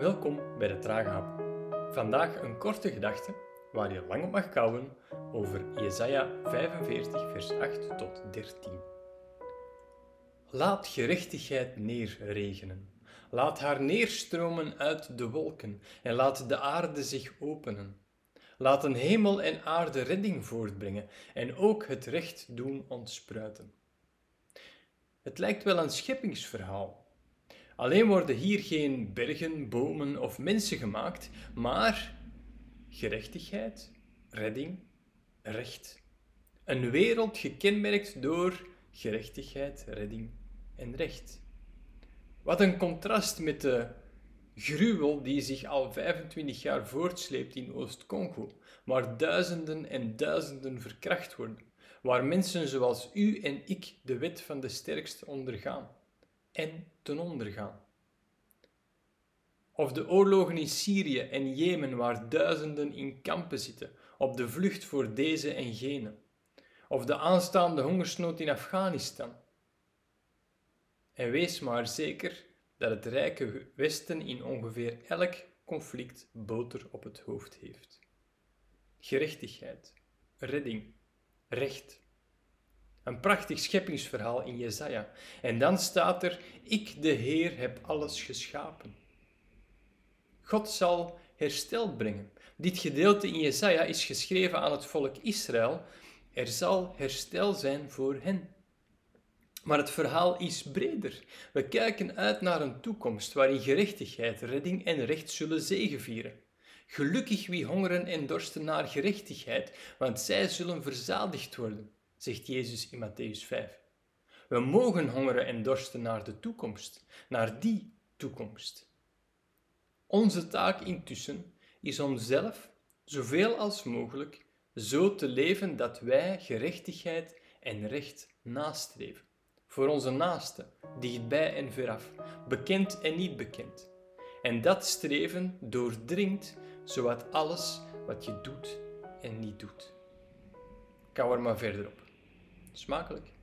Welkom bij de Trage Hap. Vandaag een korte gedachte waar je lang op mag kouwen over Jesaja 45 vers 8 tot 13. Laat gerechtigheid neerregenen. Laat haar neerstromen uit de wolken en laat de aarde zich openen. Laat een hemel en aarde redding voortbrengen en ook het recht doen ontspruiten. Het lijkt wel een scheppingsverhaal. Alleen worden hier geen bergen, bomen of mensen gemaakt, maar gerechtigheid, redding, recht. Een wereld gekenmerkt door gerechtigheid, redding en recht. Wat een contrast met de gruwel die zich al 25 jaar voortsleept in Oost-Congo, waar duizenden en duizenden verkracht worden, waar mensen zoals u en ik de wet van de sterkste ondergaan en ten onder gaan. Of de oorlogen in Syrië en Jemen, waar duizenden in kampen zitten, op de vlucht voor deze en gene. Of de aanstaande hongersnood in Afghanistan. En wees maar zeker dat het rijke Westen in ongeveer elk conflict boter op het hoofd heeft. Gerechtigheid, redding, recht. Een prachtig scheppingsverhaal in Jesaja. En dan staat er: Ik, de Heer, heb alles geschapen. God zal herstel brengen. Dit gedeelte in Jesaja is geschreven aan het volk Israël. Er zal herstel zijn voor hen. Maar het verhaal is breder. We kijken uit naar een toekomst waarin gerechtigheid, redding en recht zullen zegevieren. Gelukkig wie hongeren en dorsten naar gerechtigheid, want zij zullen verzadigd worden, zegt Jezus in Matthäus 5. We mogen hongeren en dorsten naar de toekomst, naar die toekomst. Onze taak intussen is om zelf, zoveel als mogelijk, zo te leven dat wij gerechtigheid en recht nastreven. Voor onze naasten, dichtbij en veraf, bekend en niet bekend. En dat streven doordringt zowat alles wat je doet en niet doet. Kou er maar verder op. Smakelijk.